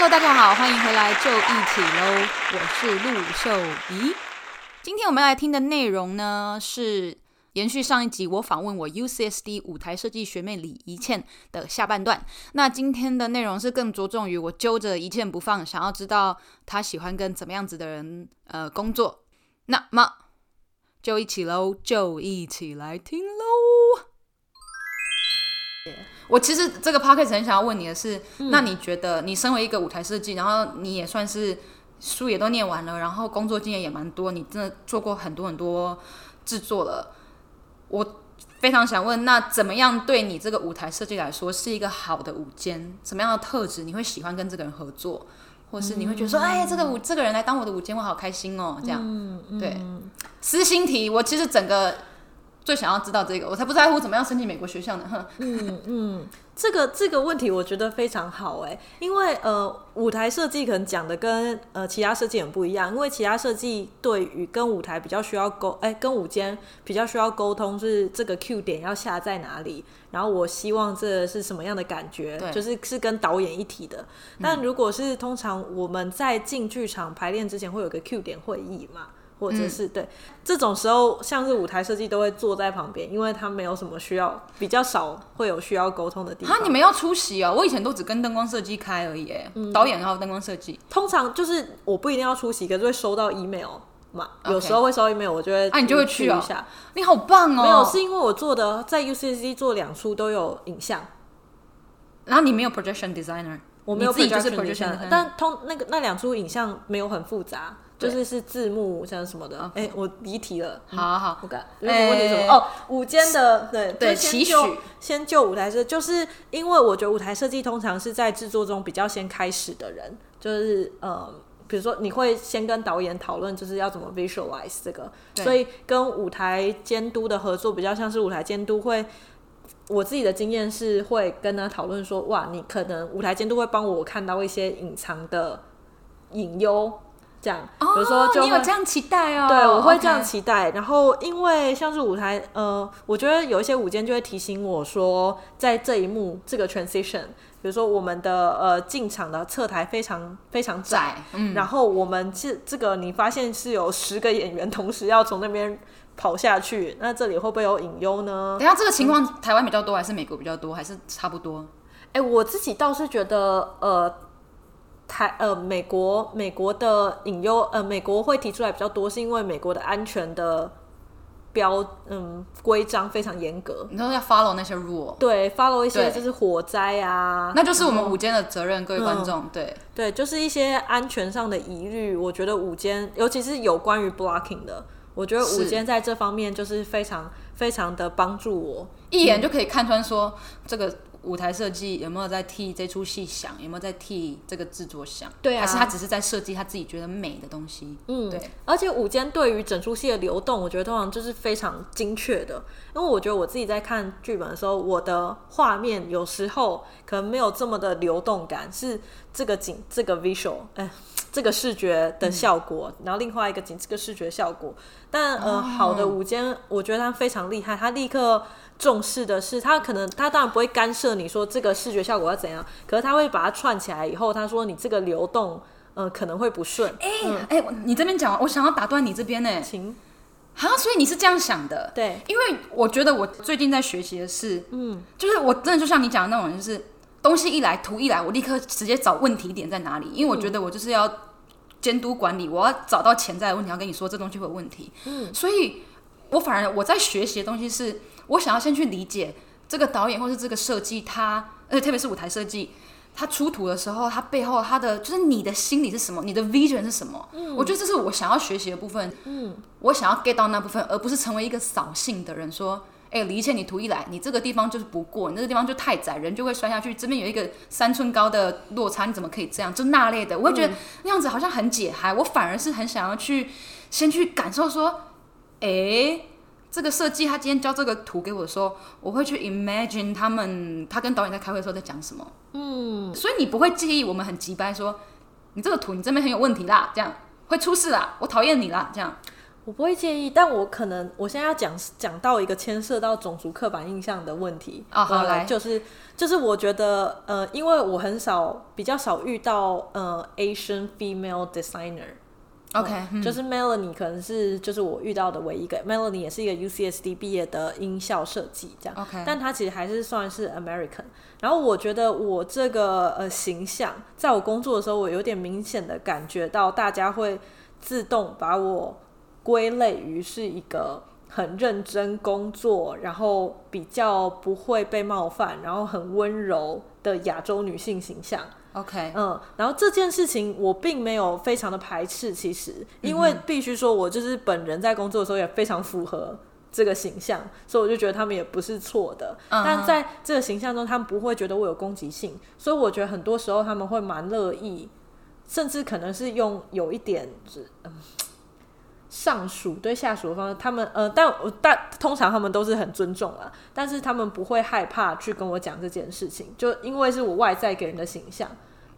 各位大家好，欢迎回来就一起喽，我是陆秀怡。今天我们来听的内容呢，是延续上一集我访问我 UCSD 舞台设计学妹李怡倩的下半段。那今天的内容是更着重于我揪着怡倩不放，想要知道她喜欢跟怎么样子的人呃工作。那么就一起喽，就一起来听喽。我其实这个 podcast 很想要问你的是，嗯、那你觉得你身为一个舞台设计，然后你也算是书也都念完了，然后工作经验也蛮多，你真的做过很多很多制作了。我非常想问，那怎么样对你这个舞台设计来说是一个好的舞监？什么样的特质你会喜欢跟这个人合作，或是你会觉得说，嗯、哎，这个舞这个人来当我的舞监，我好开心哦，这样。嗯嗯、对，私心题，我其实整个。最想要知道这个，我才不在乎怎么样申请美国学校呢。哼，嗯嗯，这个这个问题我觉得非常好哎，因为呃，舞台设计可能讲的跟呃其他设计很不一样，因为其他设计对于跟舞台比较需要沟，哎，跟舞间比较需要沟通，就是这个 Q 点要下在哪里，然后我希望这是什么样的感觉，就是是跟导演一体的。但如果是通常我们在进剧场排练之前会有个 Q 点会议嘛。或者是对这种时候，像是舞台设计都会坐在旁边，因为他没有什么需要，比较少会有需要沟通的地方。啊，你们要出席哦？我以前都只跟灯光设计开而已，嗯、导演还有灯光设计。通常就是我不一定要出席，可是会收到 email 嘛.有时候会收到 email，我就会，啊，你就会去一下。你好棒哦！没有，是因为我做的在 UCSD 做两出都有影像，然后你没有 projection designer，我没有自己就是 projection，但通那个那两出影像没有很复杂。就是是字幕像什么的，哎、欸，我离题了。好好，不敢。有什么问题？什么？欸、哦，舞间的，对对，期许先就舞台设，就是因为我觉得舞台设计通常是在制作中比较先开始的人，就是呃，比如说你会先跟导演讨论，就是要怎么 visualize 这个，所以跟舞台监督的合作比较像是舞台监督会，我自己的经验是会跟他讨论说，哇，你可能舞台监督会帮我看到一些隐藏的隐忧。这样，比如说你有这样期待哦？对，我会这样期待。然后，因为像是舞台，呃，我觉得有一些舞监就会提醒我说，在这一幕这个 transition，比如说我们的呃进场的侧台非常非常窄，嗯，然后我们这这个你发现是有十个演员同时要从那边跑下去，那这里会不会有隐忧呢？等下这个情况，台湾比较多还是美国比较多，还是差不多？哎，我自己倒是觉得，呃。台呃，美国美国的隐忧呃，美国会提出来比较多，是因为美国的安全的标嗯规章非常严格，你说要 follow 那些 rule，对，follow 一些就是火灾啊，那就是我们午间的责任，嗯、各位观众，对。对，就是一些安全上的疑虑，我觉得午间，尤其是有关于 blocking 的，我觉得午间在这方面就是非常是非常的帮助我，一眼就可以看穿说这个。舞台设计有没有在替这出戏想？有没有在替这个制作想？对啊，还是他只是在设计他自己觉得美的东西？嗯，对。而且舞间对于整出戏的流动，我觉得通常就是非常精确的。因为我觉得我自己在看剧本的时候，我的画面有时候可能没有这么的流动感，是这个景、这个 visual，哎，这个视觉的效果，嗯、然后另外一个景这个视觉效果。但呃，哦、好的舞间，我觉得他非常厉害，他立刻。重视的是，他可能他当然不会干涉你说这个视觉效果要怎样，可是他会把它串起来以后，他说你这个流动，呃，可能会不顺。哎哎、你这边讲，我想要打断你这边呢。行，好，所以你是这样想的？对，因为我觉得我最近在学习的是，嗯，就是我真的就像你讲的那种人，就是东西一来，图一来，我立刻直接找问题点在哪里，因为我觉得我就是要监督管理，我要找到潜在的问题，要跟你说这东西会有问题。嗯，所以我反而我在学习的东西是。我想要先去理解这个导演或是这个设计，他而且特别是舞台设计，他出土的时候，他背后他的就是你的心理是什么，你的 vision 是什么？嗯，我觉得这是我想要学习的部分。嗯，我想要 get 到那部分，而不是成为一个扫兴的人，说，哎，李怡倩，你图一来，你这个地方就是不过，你这个地方就太窄，人就会摔下去。这边有一个三寸高的落差，你怎么可以这样？就那类的，我会觉得那样子好像很解嗨。我反而是很想要去先去感受说，哎。这个设计，他今天交这个图给我的时候，我会去 imagine 他们，他跟导演在开会的时候在讲什么。嗯，所以你不会介意我们很急掰说，你这个图你这边很有问题啦，这样会出事啦，我讨厌你啦，这样。我不会介意，但我可能我现在要讲讲到一个牵涉到种族刻板印象的问题啊，好来，就是就是我觉得呃，因为我很少比较少遇到呃 Asian female designer，OK，、嗯、就是 Melanie 可能是就是我遇到的唯一一个 Melanie 也是一个 UCSD 毕业的音效设计这样，OK，但她其实还是算是 American，然后我觉得我这个呃形象在我工作的时候，我有点明显的感觉到大家会自动把我。归类于是一个很认真工作，然后比较不会被冒犯，然后很温柔的亚洲女性形象。OK，嗯，然后这件事情我并没有非常的排斥，其实，因为必须说，我就是本人在工作的时候也非常符合这个形象，所以我就觉得他们也不是错的。Uh-huh. 但在这个形象中，他们不会觉得我有攻击性，所以我觉得很多时候他们会蛮乐意，甚至可能是用有一点嗯。上属对下属的方式，他们呃，但但通常他们都是很尊重啊，但是他们不会害怕去跟我讲这件事情，就因为是我外在给人的形象，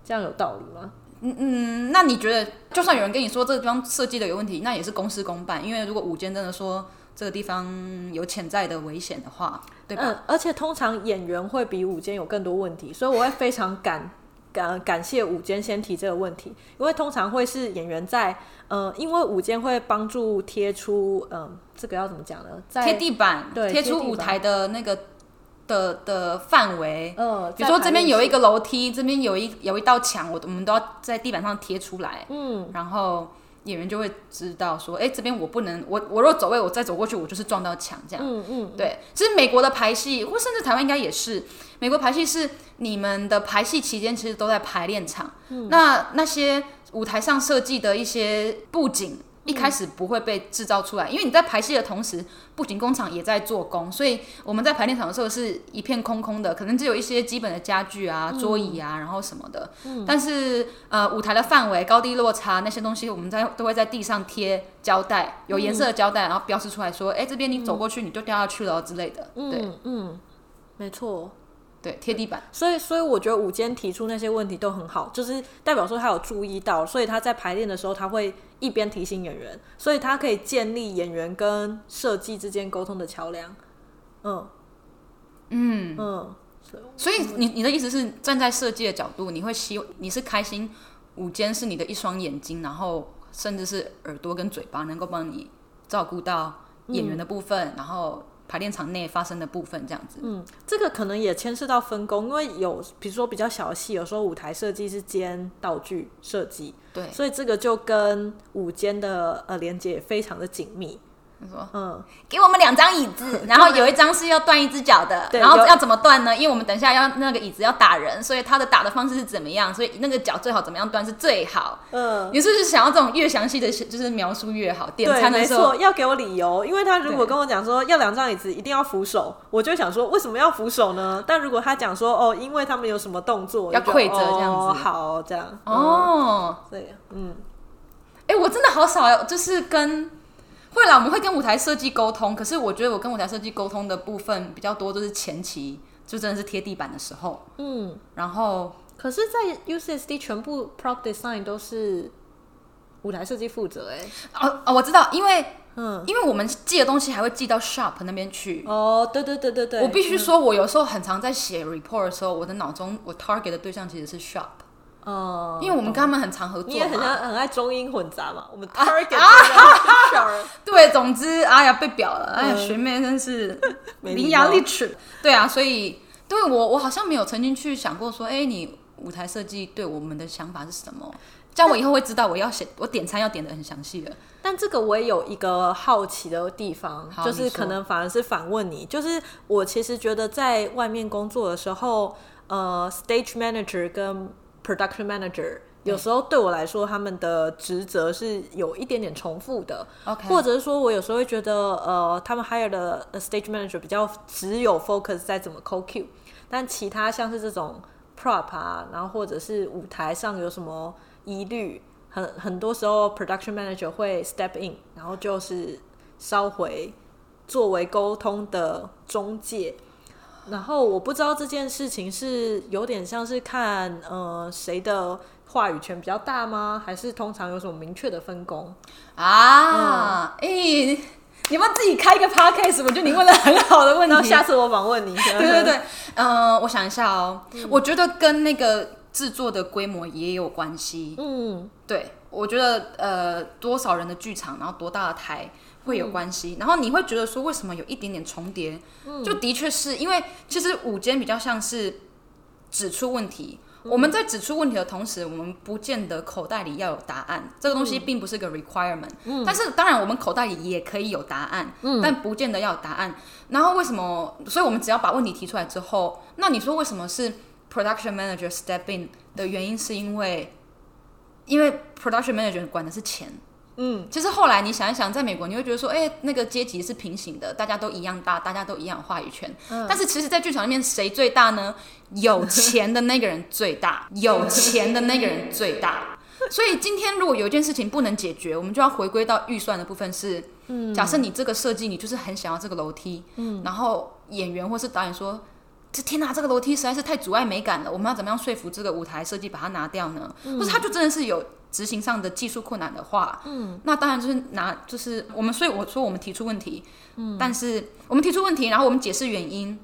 这样有道理吗？嗯嗯，那你觉得，就算有人跟你说这个地方设计的有问题，那也是公事公办，因为如果午间真的说这个地方有潜在的危险的话，对吧？嗯，而且通常演员会比午间有更多问题，所以我会非常感。感感谢午间先提这个问题，因为通常会是演员在，呃，因为午间会帮助贴出，嗯、呃，这个要怎么讲呢？在贴地板，对，贴出舞台的那个的的范围，嗯、呃，比如说这边有一个楼梯，这边有一有一道墙，我我们都要在地板上贴出来，嗯，然后。演员就会知道说，哎，这边我不能，我我若走位，我再走过去，我就是撞到墙这样。嗯嗯，对。其实美国的排戏，或甚至台湾应该也是，美国排戏是你们的排戏期间其实都在排练场。嗯。那那些舞台上设计的一些布景。一开始不会被制造出来，因为你在排戏的同时，不仅工厂也在做工，所以我们在排练场的时候是一片空空的，可能只有一些基本的家具啊、桌椅啊，然后什么的。嗯。但是呃，舞台的范围、高低落差那些东西，我们在都会在地上贴胶带，有颜色的胶带，然后标示出来说，哎，这边你走过去你就掉下去了之类的。对，嗯，嗯，没错。对，贴地板，所以所以我觉得午间提出那些问题都很好，就是代表说他有注意到，所以他在排练的时候他会一边提醒演员，所以他可以建立演员跟设计之间沟通的桥梁。嗯嗯嗯，所以你你的意思是站在设计的角度，你会希你是开心午间是你的一双眼睛，然后甚至是耳朵跟嘴巴，能够帮你照顾到演员的部分，嗯、然后。排练场内发生的部分，这样子。嗯，这个可能也牵涉到分工，因为有比如说比较小的戏，有时候舞台设计是兼道具设计，对，所以这个就跟舞间的呃连接也非常的紧密。说，嗯，给我们两张椅子，然后有一张是要断一只脚的，然后要怎么断呢？因为我们等一下要那个椅子要打人，所以他的打的方式是怎么样？所以那个脚最好怎么样断是最好。嗯，你是不是想要这种越详细的，就是描述越好？点餐的时候要给我理由，因为他如果跟我讲说要两张椅子一定要扶手，我就想说为什么要扶手呢？但如果他讲说哦，因为他们有什么动作要跪着这样子，哦、好这样哦，对，嗯，哎、欸，我真的好少，就是跟。会啦，我们会跟舞台设计沟通，可是我觉得我跟舞台设计沟通的部分比较多，就是前期就真的是贴地板的时候。嗯，然后可是，在 UCSD 全部 prop design 都是舞台设计负责哎、欸。哦哦，我知道，因为嗯，因为我们寄的东西还会寄到 shop 那边去。哦，对对对对对。我必须说，我有时候很常在写 report 的时候，我的脑中我 target 的对象其实是 shop。哦，因为我们跟他们很常合作，你也很像很爱中英混杂嘛。我们 target 啊，对，总之，哎呀，被表了，哎呀，学妹真是伶牙俐齿。对啊，所以对我，我好像没有曾经去想过说，哎，你舞台设计对我们的想法是什么？这样我以后会知道我要写，我点餐要点的很详细的。但这个我也有一个好奇的地方，就是可能反而是反问你，就是我其实觉得在外面工作的时候，呃，stage manager 跟 Production Manager 有时候对我来说，他们的职责是有一点点重复的.或者是说我有时候会觉得，呃，他们 hire 的 Stage Manager 比较只有 focus 在怎么 call cue，但其他像是这种 prop 啊，然后或者是舞台上有什么疑虑，很很多时候 Production Manager 会 step in，然后就是稍回作为沟通的中介。然后我不知道这件事情是有点像是看呃谁的话语权比较大吗？还是通常有什么明确的分工啊？哎、嗯欸，你们自己开一个 podcast，我觉得你问了很好的问题。然后下次我访问你。对对对，嗯、呃，我想一下哦，嗯、我觉得跟那个制作的规模也有关系。嗯，对，我觉得呃，多少人的剧场，然后多大的台会有关系。嗯、然后你会觉得说，为什么有一点点重叠？嗯、就的确是因为其实午间比较像是指出问题。我们在指出问题的同时，我们不见得口袋里要有答案，这个东西并不是个 requirement。嗯，但是当然，我们口袋里也可以有答案，嗯，但不见得要有答案。然后为什么？所以我们只要把问题提出来之后，那你说为什么是 production manager step in 的原因，是因为因为 production manager 管的是钱。嗯，其实后来你想一想，在美国你会觉得说，哎、欸，那个阶级是平行的，大家都一样大，大家都一样话语权。嗯，但是其实，在剧场里面，谁最大呢？有钱的那个人最大，有钱的那个人最大。所以今天如果有一件事情不能解决，我们就要回归到预算的部分是，嗯，假设你这个设计，你就是很想要这个楼梯，嗯，然后演员或是导演说，这天哪，这个楼梯实在是太阻碍美感了，我们要怎么样说服这个舞台设计把它拿掉呢？嗯，或是他就真的是有。执行上的技术困难的话，嗯，那当然就是拿，就是我们，所以我说我们提出问题，嗯，但是我们提出问题，然后我们解释原因，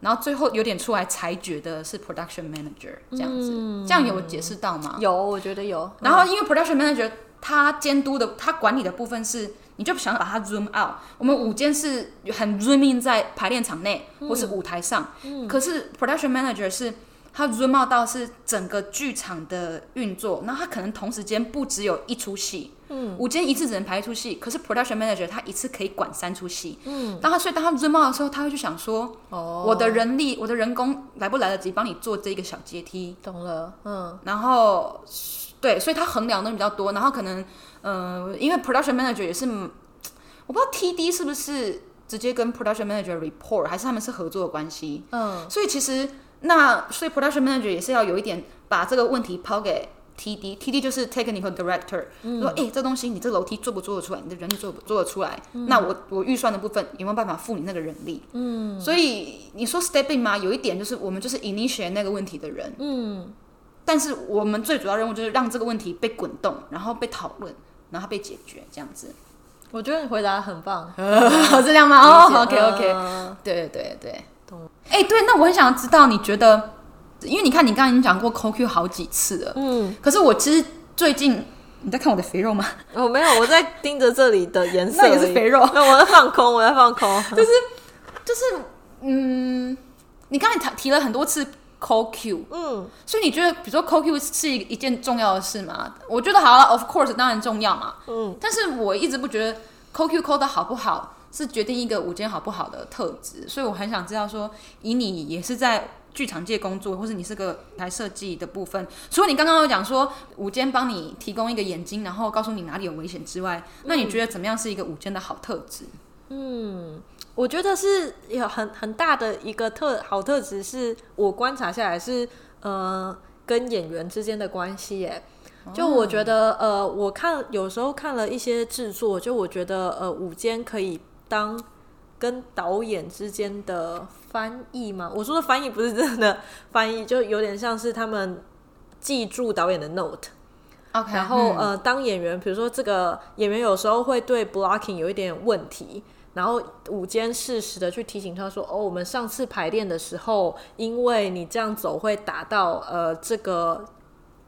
然后最后有点出来裁决的是 production manager 这样子，嗯，这样有解释到吗？有，我觉得有。然后因为 production manager 他监督的，他管理的部分是，你就想把它 zoom out，我们舞间是很 zoom in 在排练场内或是舞台上，嗯，可是 production manager 是。他 zoom out 到是整个剧场的运作，那他可能同时间不只有一出戏，嗯，舞间一次只能排一出戏，可是 production manager 他一次可以管三出戏，嗯，当他所以当他 zoom out 的时候，他会去想说，哦，我的人力，我的人工来不来得及帮你做这个小阶梯？懂了，嗯，然后对，所以他衡量的比较多，然后可能，呃，因为 production manager 也是，我不知道 TD 是不是直接跟 production manager report，还是他们是合作的关系，嗯，所以其实。那所以 production manager 也是要有一点把这个问题抛给 TD，TD 就是 technical director，、嗯、说哎、欸，这东西你这楼梯做不做得出来？你的人力做不做得出来？嗯、那我我预算的部分有没有办法付你那个人力？嗯，所以你说 step in 吗？有一点就是我们就是 initiate 那个问题的人，嗯，但是我们最主要任务就是让这个问题被滚动，然后被讨论，然后被解决，这样子。我觉得你回答很棒，是 这样吗？哦，OK OK，对对对。哎、欸，对，那我很想知道，你觉得，因为你看，你刚刚已经讲过 CoQ 好几次了，嗯，可是我其实最近你在看我的肥肉吗？我、哦、没有，我在盯着这里的颜色，那也是肥肉。那我在放空，我在放空，就是就是，嗯，你刚才提了很多次 CoQ，嗯，所以你觉得，比如说 CoQ 是一一件重要的事吗？我觉得好了，Of course，当然重要嘛，嗯，但是我一直不觉得 CoQ 抠的好不好。是决定一个舞间好不好的特质，所以我很想知道说，以你也是在剧场界工作，或是你是个台设计的部分，除了你刚刚有讲说舞间帮你提供一个眼睛，然后告诉你哪里有危险之外，那你觉得怎么样是一个舞间的好特质？嗯，我觉得是有很很大的一个特好特质，是我观察下来是呃跟演员之间的关系耶。就我觉得呃，我看有时候看了一些制作，就我觉得呃舞间可以。当跟导演之间的翻译吗？我说的翻译不是真的翻译，就有点像是他们记住导演的 note。OK，然后、嗯、呃，当演员，比如说这个演员有时候会对 blocking 有一点问题，然后午间适时的去提醒他说：“哦，我们上次排练的时候，因为你这样走会打到呃这个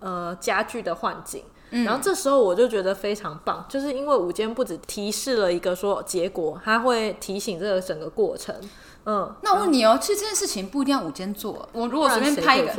呃家具的幻景。”然后这时候我就觉得非常棒，就是因为午间不止提示了一个说结果，他会提醒这个整个过程。嗯，那我问你哦，其实这件事情不一定要午间做，我如果随便拍一个，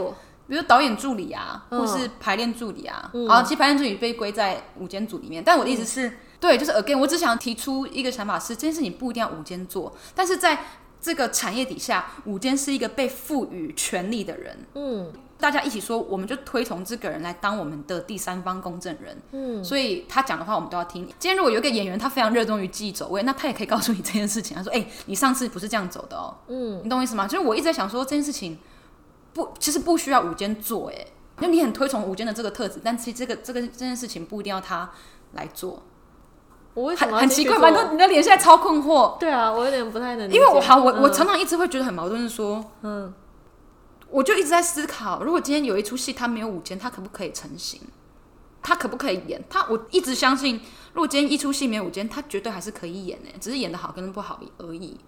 比如导演助理啊，或是排练助理啊，好，其实排练助理被归在午间组里面。但我的意思是，对，就是 again，我只想提出一个想法是，这件事情不一定要午间做，但是在这个产业底下，午间是一个被赋予权力的人。嗯。大家一起说，我们就推崇这个人来当我们的第三方公证人。嗯，所以他讲的话我们都要听。今天如果有一个演员，他非常热衷于记走位，那他也可以告诉你这件事情。他说：“哎、欸，你上次不是这样走的哦。”嗯，你懂我意思吗？就是我一直在想说，这件事情不，其实不需要午间做。哎，因为你很推崇午间的这个特质，但其实这个这个这件事情不一定要他来做。我为什么很奇怪，反正你的脸现在超困惑。对啊，我有点不太能。因为我好，我、嗯、我常常一直会觉得很矛盾，是说，嗯。我就一直在思考，如果今天有一出戏它没有舞间，它可不可以成型？它可不可以演？它我一直相信，如果今天一出戏没有舞间，它绝对还是可以演诶，只是演的好跟不好而已。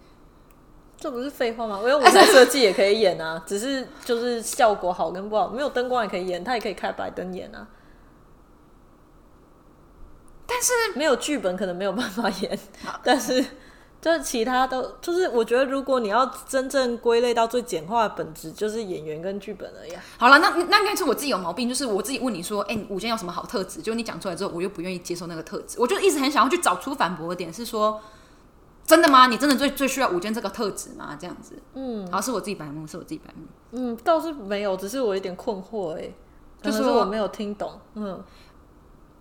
这不是废话吗？我有舞台设计也可以演啊，只是就是效果好跟不好，没有灯光也可以演，他也可以开白灯演啊。但是没有剧本可能没有办法演，但是就是其他都就是我觉得，如果你要真正归类到最简化的本质，就是演员跟剧本而已。好了，那那应该是我自己有毛病，就是我自己问你说，哎、欸，舞监有什么好特质？就你讲出来之后，我又不愿意接受那个特质，我就一直很想要去找出反驳的点，是说。真的吗？你真的最最需要舞监这个特质吗？这样子，嗯，好，是我自己白目，是我自己白目，嗯，倒是没有，只是我有点困惑，哎，就是我没有听懂，嗯。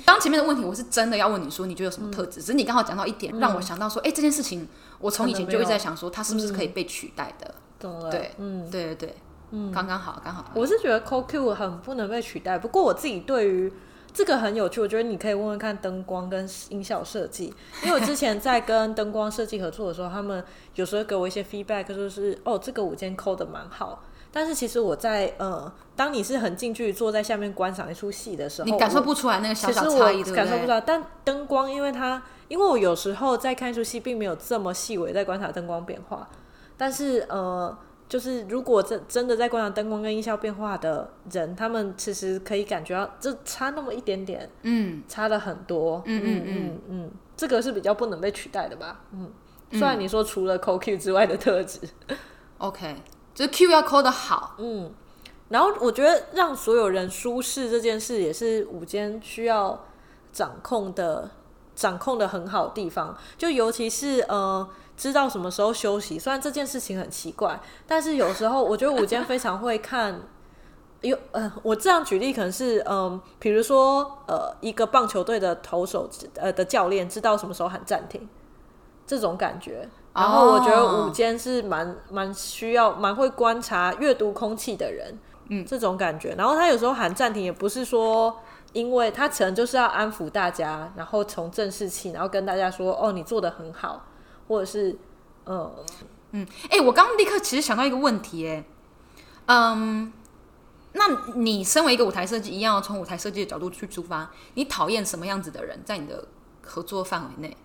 刚前面的问题，我是真的要问你说，你觉得有什么特质？只是你刚好讲到一点，让我想到说，哎，这件事情，我从以前就一直在想说，它是不是可以被取代的？懂了，对，嗯，对对对，嗯，刚刚好，刚好。我是觉得 CoQ 很不能被取代，不过我自己对于。这个很有趣，我觉得你可以问问看灯光跟音效设计，因为我之前在跟灯光设计合作的时候，他们有时候给我一些 feedback，就是哦，这个舞监扣的蛮好。但是其实我在呃，当你是很近距离坐在下面观赏一出戏的时候，你感受不出来那个小小差异，感受不出来。但灯光，因为它，因为我有时候在看一出戏，并没有这么细微在观察灯光变化，但是呃。就是如果真真的在观察灯光跟音效变化的人，他们其实可以感觉到，这差那么一点点，嗯，差了很多，嗯嗯嗯嗯，这个是比较不能被取代的吧，嗯，虽然你说除了抠 Q 之外的特质，OK，就是 Q 要抠的好，嗯，然后我觉得让所有人舒适这件事，也是舞间需要掌控的，掌控的很好的地方，就尤其是呃。知道什么时候休息，虽然这件事情很奇怪，但是有时候我觉得舞间非常会看。有呃，我这样举例可能是嗯，比如说呃，一个棒球队的投手呃的教练知道什么时候喊暂停，这种感觉。然后我觉得午间是蛮蛮需要蛮会观察、阅读空气的人，嗯，这种感觉。然后他有时候喊暂停，也不是说因为他可能就是要安抚大家，然后从正视气，然后跟大家说哦，你做的很好。或者是，呃、嗯，哎、欸，我刚刚立刻其实想到一个问题，哎，嗯，那你身为一个舞台设计，一样要从舞台设计的角度去出发，你讨厌什么样子的人在你的合作范围内？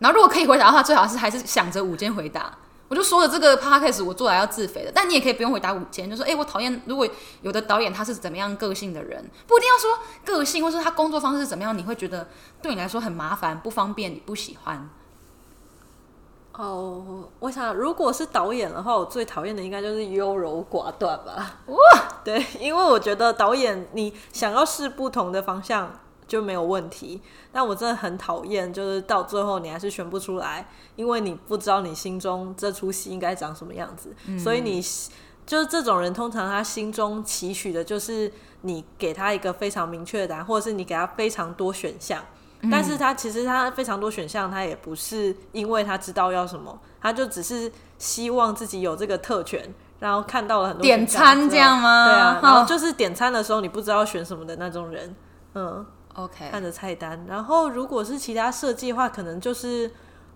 然后如果可以回答的话，最好是还是想着午间回答。我就说了，这个 podcast 我做来要自肥的，但你也可以不用回答午间，就说，哎、欸，我讨厌如果有的导演他是怎么样个性的人，不一定要说个性，或是他工作方式是怎么样，你会觉得对你来说很麻烦、不方便，你不喜欢。哦，oh, 我想如果是导演的话，我最讨厌的应该就是优柔寡断吧。哇，对，因为我觉得导演你想要试不同的方向就没有问题，但我真的很讨厌，就是到最后你还是选不出来，因为你不知道你心中这出戏应该长什么样子，嗯、所以你就是这种人，通常他心中期许的就是你给他一个非常明确的答案，或者是你给他非常多选项。但是他其实他非常多选项，他也不是因为他知道要什么，他就只是希望自己有这个特权，然后看到了很多点餐这样吗？对啊，然后就是点餐的时候你不知道选什么的那种人，嗯，OK，看着菜单，然后如果是其他设计的话，可能就是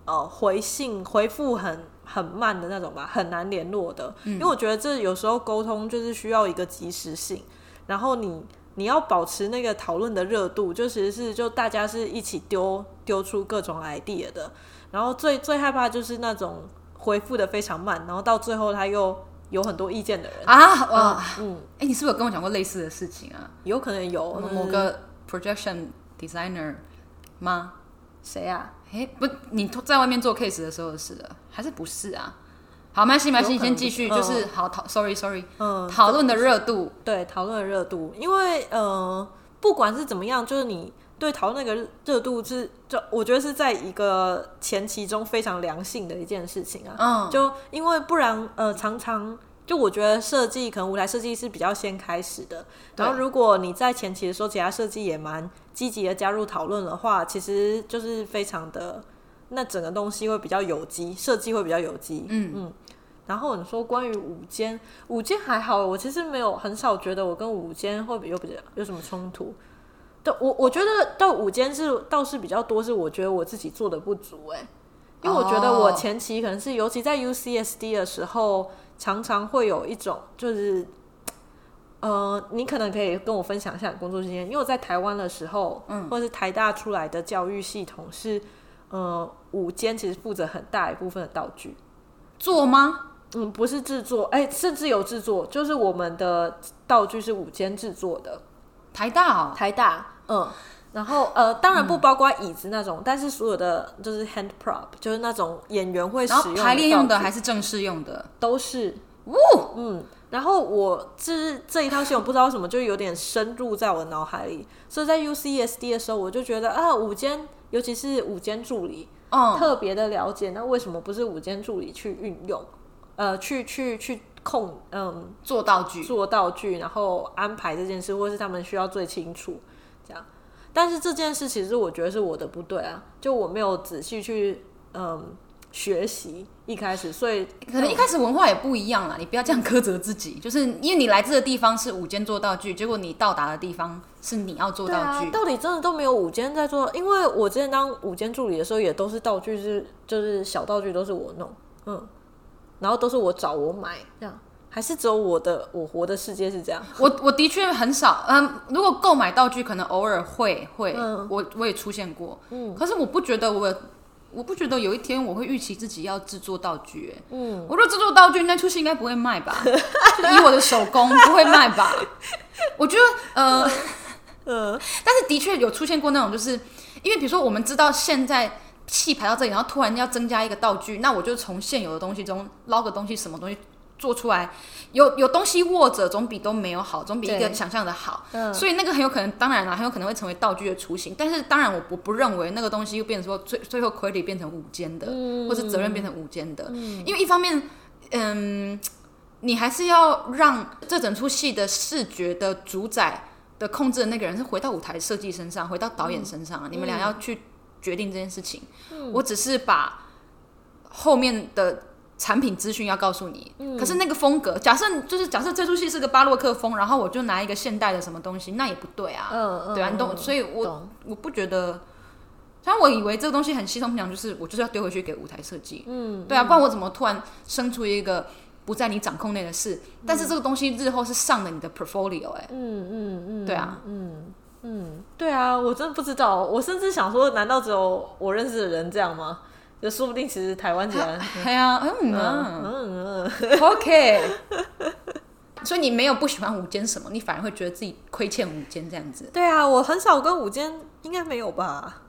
呃回信回复很很慢的那种吧，很难联络的，因为我觉得这有时候沟通就是需要一个及时性，然后你。你要保持那个讨论的热度，就其实是就大家是一起丢丢出各种 idea 的，然后最最害怕就是那种回复的非常慢，然后到最后他又有很多意见的人。啊，哇，嗯，哎、欸，你是不是有跟我讲过类似的事情啊？有可能有某个 projection designer 吗？谁啊？哎、欸，不，你在外面做 case 的时候是的，还是不是啊？好，没关系，没关系，你先继续。嗯、就是好讨，sorry，sorry，嗯，讨论的热度，对，讨论的热度，因为呃，不管是怎么样，就是你对讨论那个热度是，就我觉得是在一个前期中非常良性的一件事情啊。嗯，就因为不然，呃，常常就我觉得设计可能舞台设计是比较先开始的，然后如果你在前期的时候，其他设计也蛮积极的加入讨论的话，其实就是非常的，那整个东西会比较有机，设计会比较有机。嗯嗯。然后你说关于舞间，舞间还好，我其实没有很少觉得我跟舞间会有比较有什么冲突。对，我我觉得到舞间是倒是比较多，是我觉得我自己做的不足哎，因为我觉得我前期可能是尤其在 UCSD 的时候，常常会有一种就是呃，你可能可以跟我分享一下你工作经验，因为我在台湾的时候，嗯，或者是台大出来的教育系统是，呃，午间其实负责很大一部分的道具做吗？嗯，不是制作，哎、欸，甚至有制作，就是我们的道具是午间制作的。台大哦，台大，嗯，然后呃，当然不包括椅子那种，嗯、但是所有的就是 hand prop，就是那种演员会使用排练用的还是正式用的，都是。哦，嗯，然后我这这一套系统不知道为什么就有点深入在我脑海里，所以在 UCSD 的时候，我就觉得啊，舞间，尤其是舞间助理，嗯，特别的了解。那为什么不是舞间助理去运用？呃，去去去控，嗯，做道具，做道具，然后安排这件事，或是他们需要最清楚这样。但是这件事其实我觉得是我的不对啊，就我没有仔细去嗯学习一开始，所以可能一开始文化也不一样啦。你不要这样苛责自己，就是因为你来自的地方是午间做道具，结果你到达的地方是你要做道具，啊、到底真的都没有午间在做？因为我之前当午间助理的时候，也都是道具是就是小道具都是我弄，嗯。然后都是我找我买这样，还是只有我的我活的世界是这样？我我的确很少，嗯，如果购买道具可能偶尔会会，嗯、我我也出现过，嗯，可是我不觉得我我不觉得有一天我会预期自己要制作道具，嗯，我说制作道具那出戏应该不会卖吧？以我的手工不会卖吧？我觉得呃呃，嗯、但是的确有出现过那种，就是因为比如说我们知道现在。戏排到这里，然后突然要增加一个道具，那我就从现有的东西中捞个东西，什么东西做出来，有有东西握着总比都没有好，总比一个想象的好。嗯，所以那个很有可能，当然了，很有可能会成为道具的雏形。但是当然，我我不认为那个东西又变成说最最后亏 u 变成五间的，嗯、或是责任变成五间的。嗯、因为一方面，嗯，你还是要让这整出戏的视觉的主宰的控制的那个人是回到舞台设计身上，回到导演身上你们俩要去。决定这件事情，嗯、我只是把后面的产品资讯要告诉你。嗯、可是那个风格，假设就是假设这出戏是个巴洛克风，然后我就拿一个现代的什么东西，那也不对啊。嗯嗯、对啊，你懂。所以我我不觉得，虽然我以为这个东西很系统讲，就是我就是要丢回去给舞台设计。嗯，对啊，不然我怎么突然生出一个不在你掌控内的事？嗯、但是这个东西日后是上了你的 portfolio，哎。嗯嗯嗯，对啊，嗯。嗯，对啊，我真的不知道。我甚至想说，难道只有我认识的人这样吗？就说不定其实台湾人，哎呀，嗯嗯嗯，OK。所以你没有不喜欢舞间什么，你反而会觉得自己亏欠舞间这样子。对啊，我很少跟舞间，应该没有吧？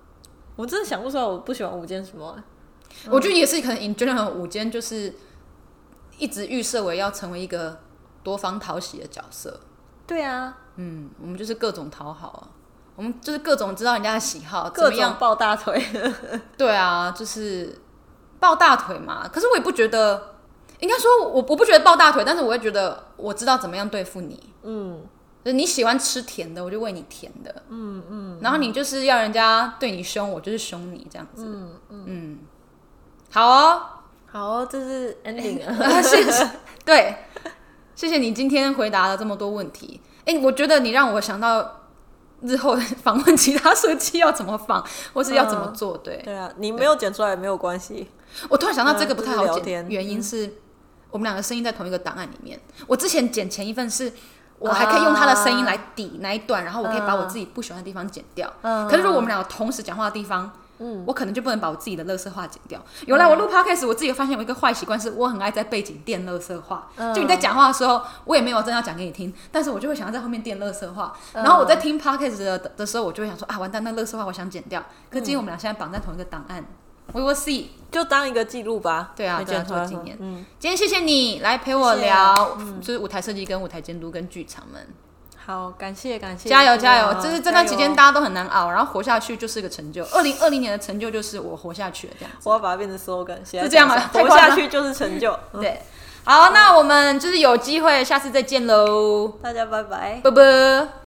我真的想不出来我不喜欢舞间什么。我觉得也是可能，in general，舞间就是一直预设为要成为一个多方讨喜的角色。对啊。嗯，我们就是各种讨好啊，我们就是各种知道人家的喜好，各种抱大腿。对啊，就是抱大腿嘛。可是我也不觉得，应该说我我不觉得抱大腿，但是我会觉得我知道怎么样对付你。嗯，就是你喜欢吃甜的，我就喂你甜的。嗯嗯。嗯，然后你就是要人家对你凶，我就是凶你这样子。嗯嗯，嗯。好哦，好哦，这是 ending 啊。谢谢，对，谢谢你今天回答了这么多问题。哎、欸，我觉得你让我想到日后访问其他设计要怎么访，或是要怎么做。对、嗯、对啊，你没有剪出来也没有关系。我突然想到这个不太好剪，原因是我们两个声音在同一个档案里面。我之前剪前一份是，我还可以用他的声音来抵那一段，然后我可以把我自己不喜欢的地方剪掉。嗯、可是如果我们两个同时讲话的地方。嗯，我可能就不能把我自己的乐色话剪掉。原来我录 podcast，我自己发现有一个坏习惯，是我很爱在背景垫乐色话。嗯、就你在讲话的时候，我也没有真的要讲给你听，但是我就会想要在后面垫乐色话。嗯、然后我在听 podcast 的的时候，我就会想说啊，完蛋，那乐色话我想剪掉。可是今天我们俩现在绑在同一个档案，we will see，就当一个记录吧。对啊，当做纪念。嗯，今天谢谢你来陪我聊，就是舞台设计、跟舞台监督、跟剧场们。好，感谢感谢，加油加油！就是这段期间大家都很难熬，然后活下去就是一个成就。二零二零年的成就就是我活下去了，这样子。我要把它变成 slogan，是这样吗？活下去就是成就。对，好，那我们就是有机会下次再见喽，大家拜拜，拜拜。